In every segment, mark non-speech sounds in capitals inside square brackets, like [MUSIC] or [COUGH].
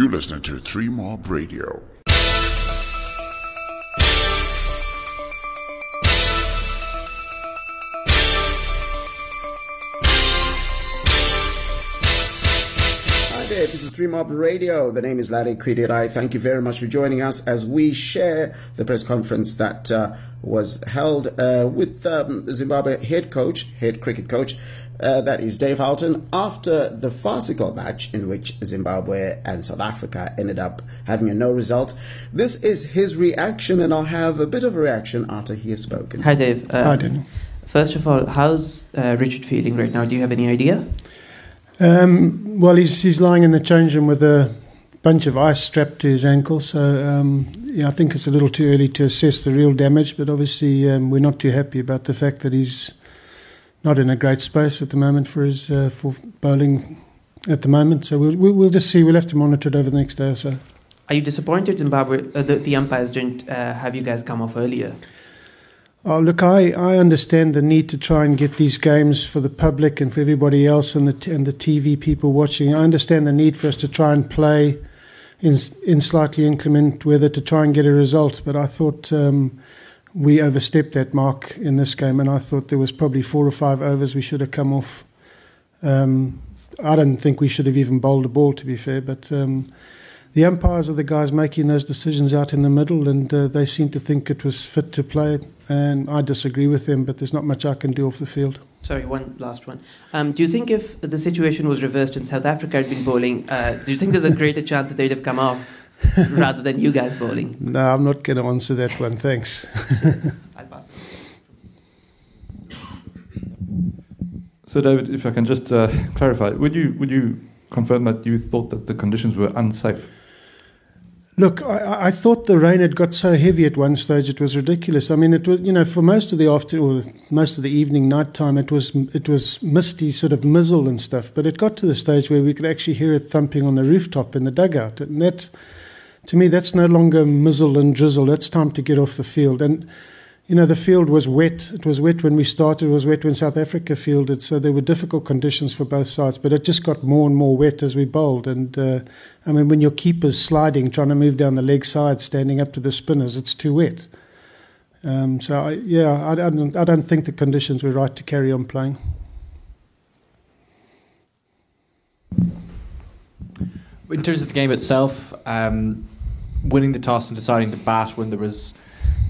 You listening to Three Mob Radio. Hi there, this is Three Mob Radio. The name is Larry Kwidirai. Thank you very much for joining us as we share the press conference that uh, was held uh, with um, Zimbabwe head coach, head cricket coach, uh, that is Dave Houghton, after the farcical match in which Zimbabwe and South Africa ended up having a no result. This is his reaction, and I'll have a bit of a reaction after he has spoken. Hi, Dave. Uh, Hi, Daniel. First of all, how's uh, Richard feeling right now? Do you have any idea? Um, well, he's he's lying in the change room with a bunch of ice strapped to his ankle. So um, yeah, I think it's a little too early to assess the real damage. But obviously, um, we're not too happy about the fact that he's not in a great space at the moment for his uh, for bowling at the moment. So we'll we'll just see. We'll have to monitor it over the next day or so. Are you disappointed Zimbabwe uh, the, the umpires didn't uh, have you guys come off earlier? Oh, look, I, I understand the need to try and get these games for the public and for everybody else and the, and the TV people watching. I understand the need for us to try and play in, in slightly inclement weather to try and get a result. But I thought um, we overstepped that mark in this game, and I thought there was probably four or five overs we should have come off. Um, I don't think we should have even bowled a ball, to be fair, but. Um, the umpires are the guys making those decisions out in the middle, and uh, they seem to think it was fit to play. And I disagree with them, but there's not much I can do off the field. Sorry, one last one. Um, do you think if the situation was reversed and South Africa had been bowling, uh, do you think there's a greater chance that they'd have come off [LAUGHS] rather than you guys bowling? No, I'm not going to answer that one. Thanks. [LAUGHS] I'll pass it. So, David, if I can just uh, clarify, would you would you confirm that you thought that the conditions were unsafe? Look, I, I thought the rain had got so heavy at one stage it was ridiculous. I mean, it was you know for most of the afternoon, or most of the evening, night time, it was it was misty, sort of mizzle and stuff. But it got to the stage where we could actually hear it thumping on the rooftop in the dugout, and that, to me, that's no longer mizzle and drizzle. That's time to get off the field. And you know, the field was wet. It was wet when we started. It was wet when South Africa fielded. So there were difficult conditions for both sides. But it just got more and more wet as we bowled. And uh, I mean, when your keeper's sliding, trying to move down the leg side, standing up to the spinners, it's too wet. Um, so I, yeah, I, don't, I don't think the conditions were right to carry on playing. In terms of the game itself, um, winning the toss and deciding to bat when there was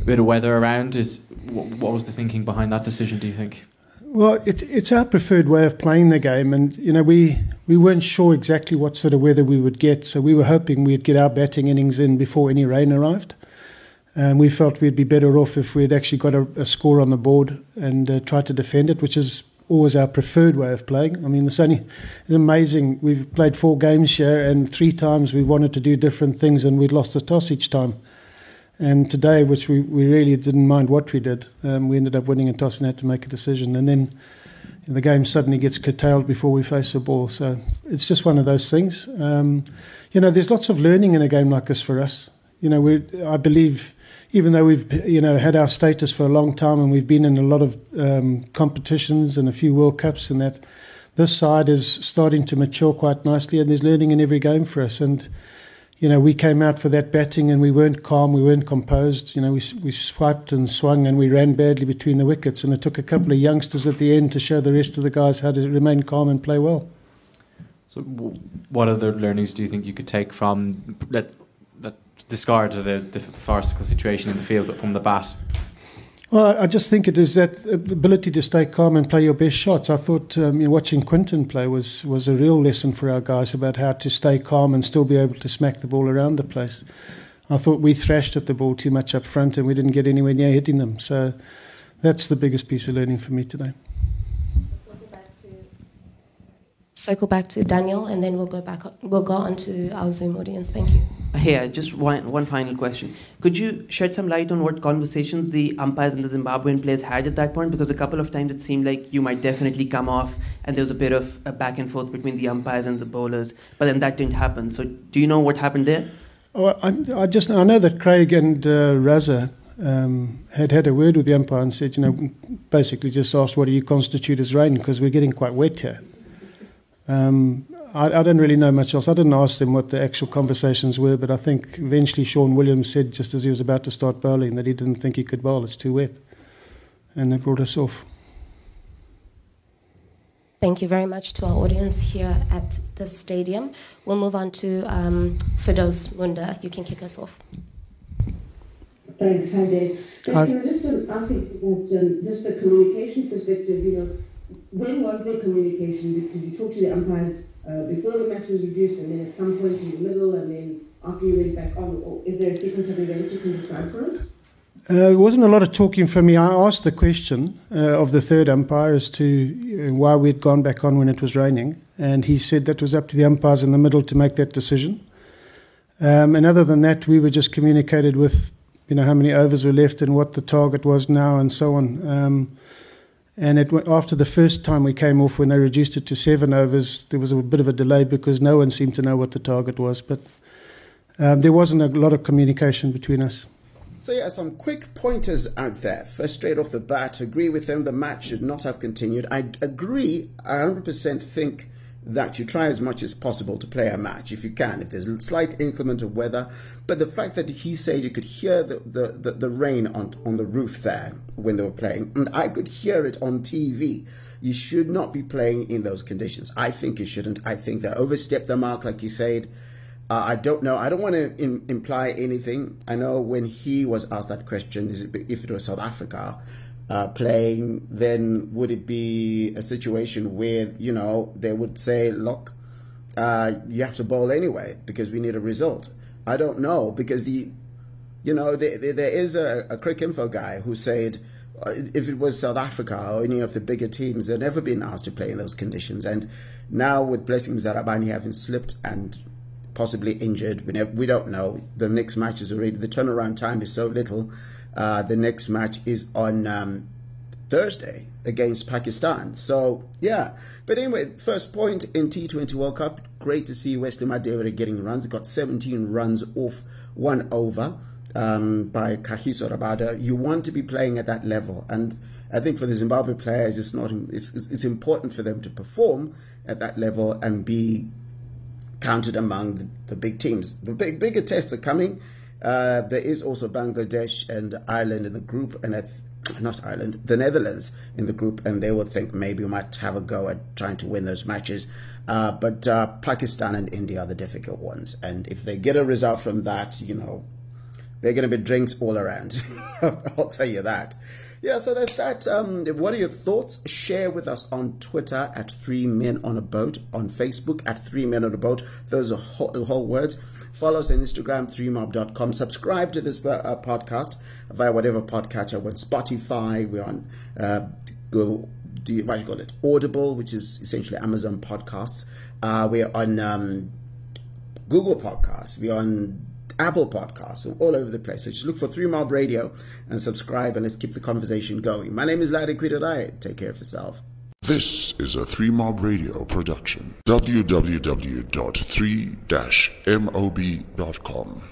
bit of weather around is what, what was the thinking behind that decision? Do you think? Well, it, it's our preferred way of playing the game, and you know we we weren't sure exactly what sort of weather we would get, so we were hoping we'd get our batting innings in before any rain arrived. And we felt we'd be better off if we'd actually got a, a score on the board and uh, tried to defend it, which is always our preferred way of playing. I mean, it's only it's amazing. We've played four games here, and three times we wanted to do different things, and we'd lost the toss each time. And today, which we, we really didn't mind what we did, um, we ended up winning a toss and had to make a decision. And then the game suddenly gets curtailed before we face a ball. So it's just one of those things. Um, you know, there's lots of learning in a game like this for us. You know, we I believe even though we've you know had our status for a long time and we've been in a lot of um, competitions and a few World Cups and that, this side is starting to mature quite nicely and there's learning in every game for us. And you know, we came out for that batting and we weren't calm, we weren't composed. You know, we, we swiped and swung and we ran badly between the wickets. And it took a couple of youngsters at the end to show the rest of the guys how to remain calm and play well. So, what other learnings do you think you could take from that? let discard the, the farcical situation in the field, but from the bat? Well, I just think it is that ability to stay calm and play your best shots. I thought um, watching Quinton play was, was a real lesson for our guys about how to stay calm and still be able to smack the ball around the place. I thought we thrashed at the ball too much up front and we didn't get anywhere near hitting them. So that's the biggest piece of learning for me today. circle back to Daniel, and then we'll go back. We'll go on to our Zoom audience. Thank you. Here, just one, one final question. Could you shed some light on what conversations the umpires and the Zimbabwean players had at that point? Because a couple of times it seemed like you might definitely come off, and there was a bit of a back and forth between the umpires and the bowlers, but then that didn't happen. So, do you know what happened there? Oh, I, I just I know that Craig and uh, Raza um, had had a word with the umpire and said, you know, basically just asked, what do you constitute as rain? Because we're getting quite wet here. Um, I, I, don't really know much else. I didn't ask them what the actual conversations were, but I think eventually Sean Williams said just as he was about to start bowling that he didn't think he could bowl. It's too wet, and they brought us off. Thank you very much to our audience here at the stadium. We'll move on to um, Fidos Munda. You can kick us off. Thanks. Hi, Dave. Hi. Can I just um, ask you about um, just the communication perspective? You know, when was the communication? Did you talk to the umpires uh, before the match was reduced, and then at some point in the middle, and then after you went back on? Or is there a sequence of events you can describe for us? Uh, it wasn't a lot of talking from me. I asked the question uh, of the third umpire as to uh, why we'd gone back on when it was raining, and he said that was up to the umpires in the middle to make that decision. Um, and other than that, we were just communicated with, you know, how many overs were left and what the target was now, and so on. Um, and it went, after the first time we came off, when they reduced it to seven overs, there was a bit of a delay because no one seemed to know what the target was. But um, there wasn't a lot of communication between us. So, yeah, some quick pointers out there. First, straight off the bat, agree with them. The match should not have continued. I agree, I 100% think that you try as much as possible to play a match if you can, if there's a slight increment of weather. But the fact that he said you could hear the, the, the, the rain on, on the roof there when they were playing, and I could hear it on TV. You should not be playing in those conditions. I think you shouldn't. I think they overstepped the mark, like you said. Uh, I don't know. I don't want to in, imply anything. I know when he was asked that question, if it was South Africa uh, playing, then would it be a situation where you know they would say, "Look, uh, you have to bowl anyway because we need a result." I don't know because the, you know, there, there is a, a Cricinfo guy who said uh, if it was South Africa or any of the bigger teams, they've never been asked to play in those conditions. And now with Blessing Muzarabani having slipped and possibly injured. We, never, we don't know. The next match is already, the turnaround time is so little. Uh, the next match is on um, Thursday against Pakistan. So, yeah. But anyway, first point in T20 World Cup. Great to see Wesley Madhevere getting runs. Got 17 runs off one over um, by Kagiso Rabada. You want to be playing at that level. And I think for the Zimbabwe players, it's, not, it's, it's important for them to perform at that level and be counted among the, the big teams. The big, bigger tests are coming. Uh, there is also Bangladesh and Ireland in the group, and th- not Ireland, the Netherlands in the group, and they will think maybe we might have a go at trying to win those matches. Uh, but uh, Pakistan and India are the difficult ones, and if they get a result from that, you know, they're going to be drinks all around. [LAUGHS] I'll tell you that. Yeah, so that's that. Um, what are your thoughts? Share with us on Twitter at Three Men on a Boat, on Facebook at Three Men on a Boat. Those are whole, whole words. Follow us on Instagram, 3mob.com. Subscribe to this uh, podcast via whatever podcatcher. We're on Spotify. We're on uh, Google, do what do you call it? Audible, which is essentially Amazon podcasts. Uh, we're on um, Google Podcasts. We're on Apple Podcasts, all over the place. So just look for Three Mob Radio and subscribe, and let's keep the conversation going. My name is Larry Quidarai. Take care of yourself. This is a Three Mob Radio production. www.3-mob.com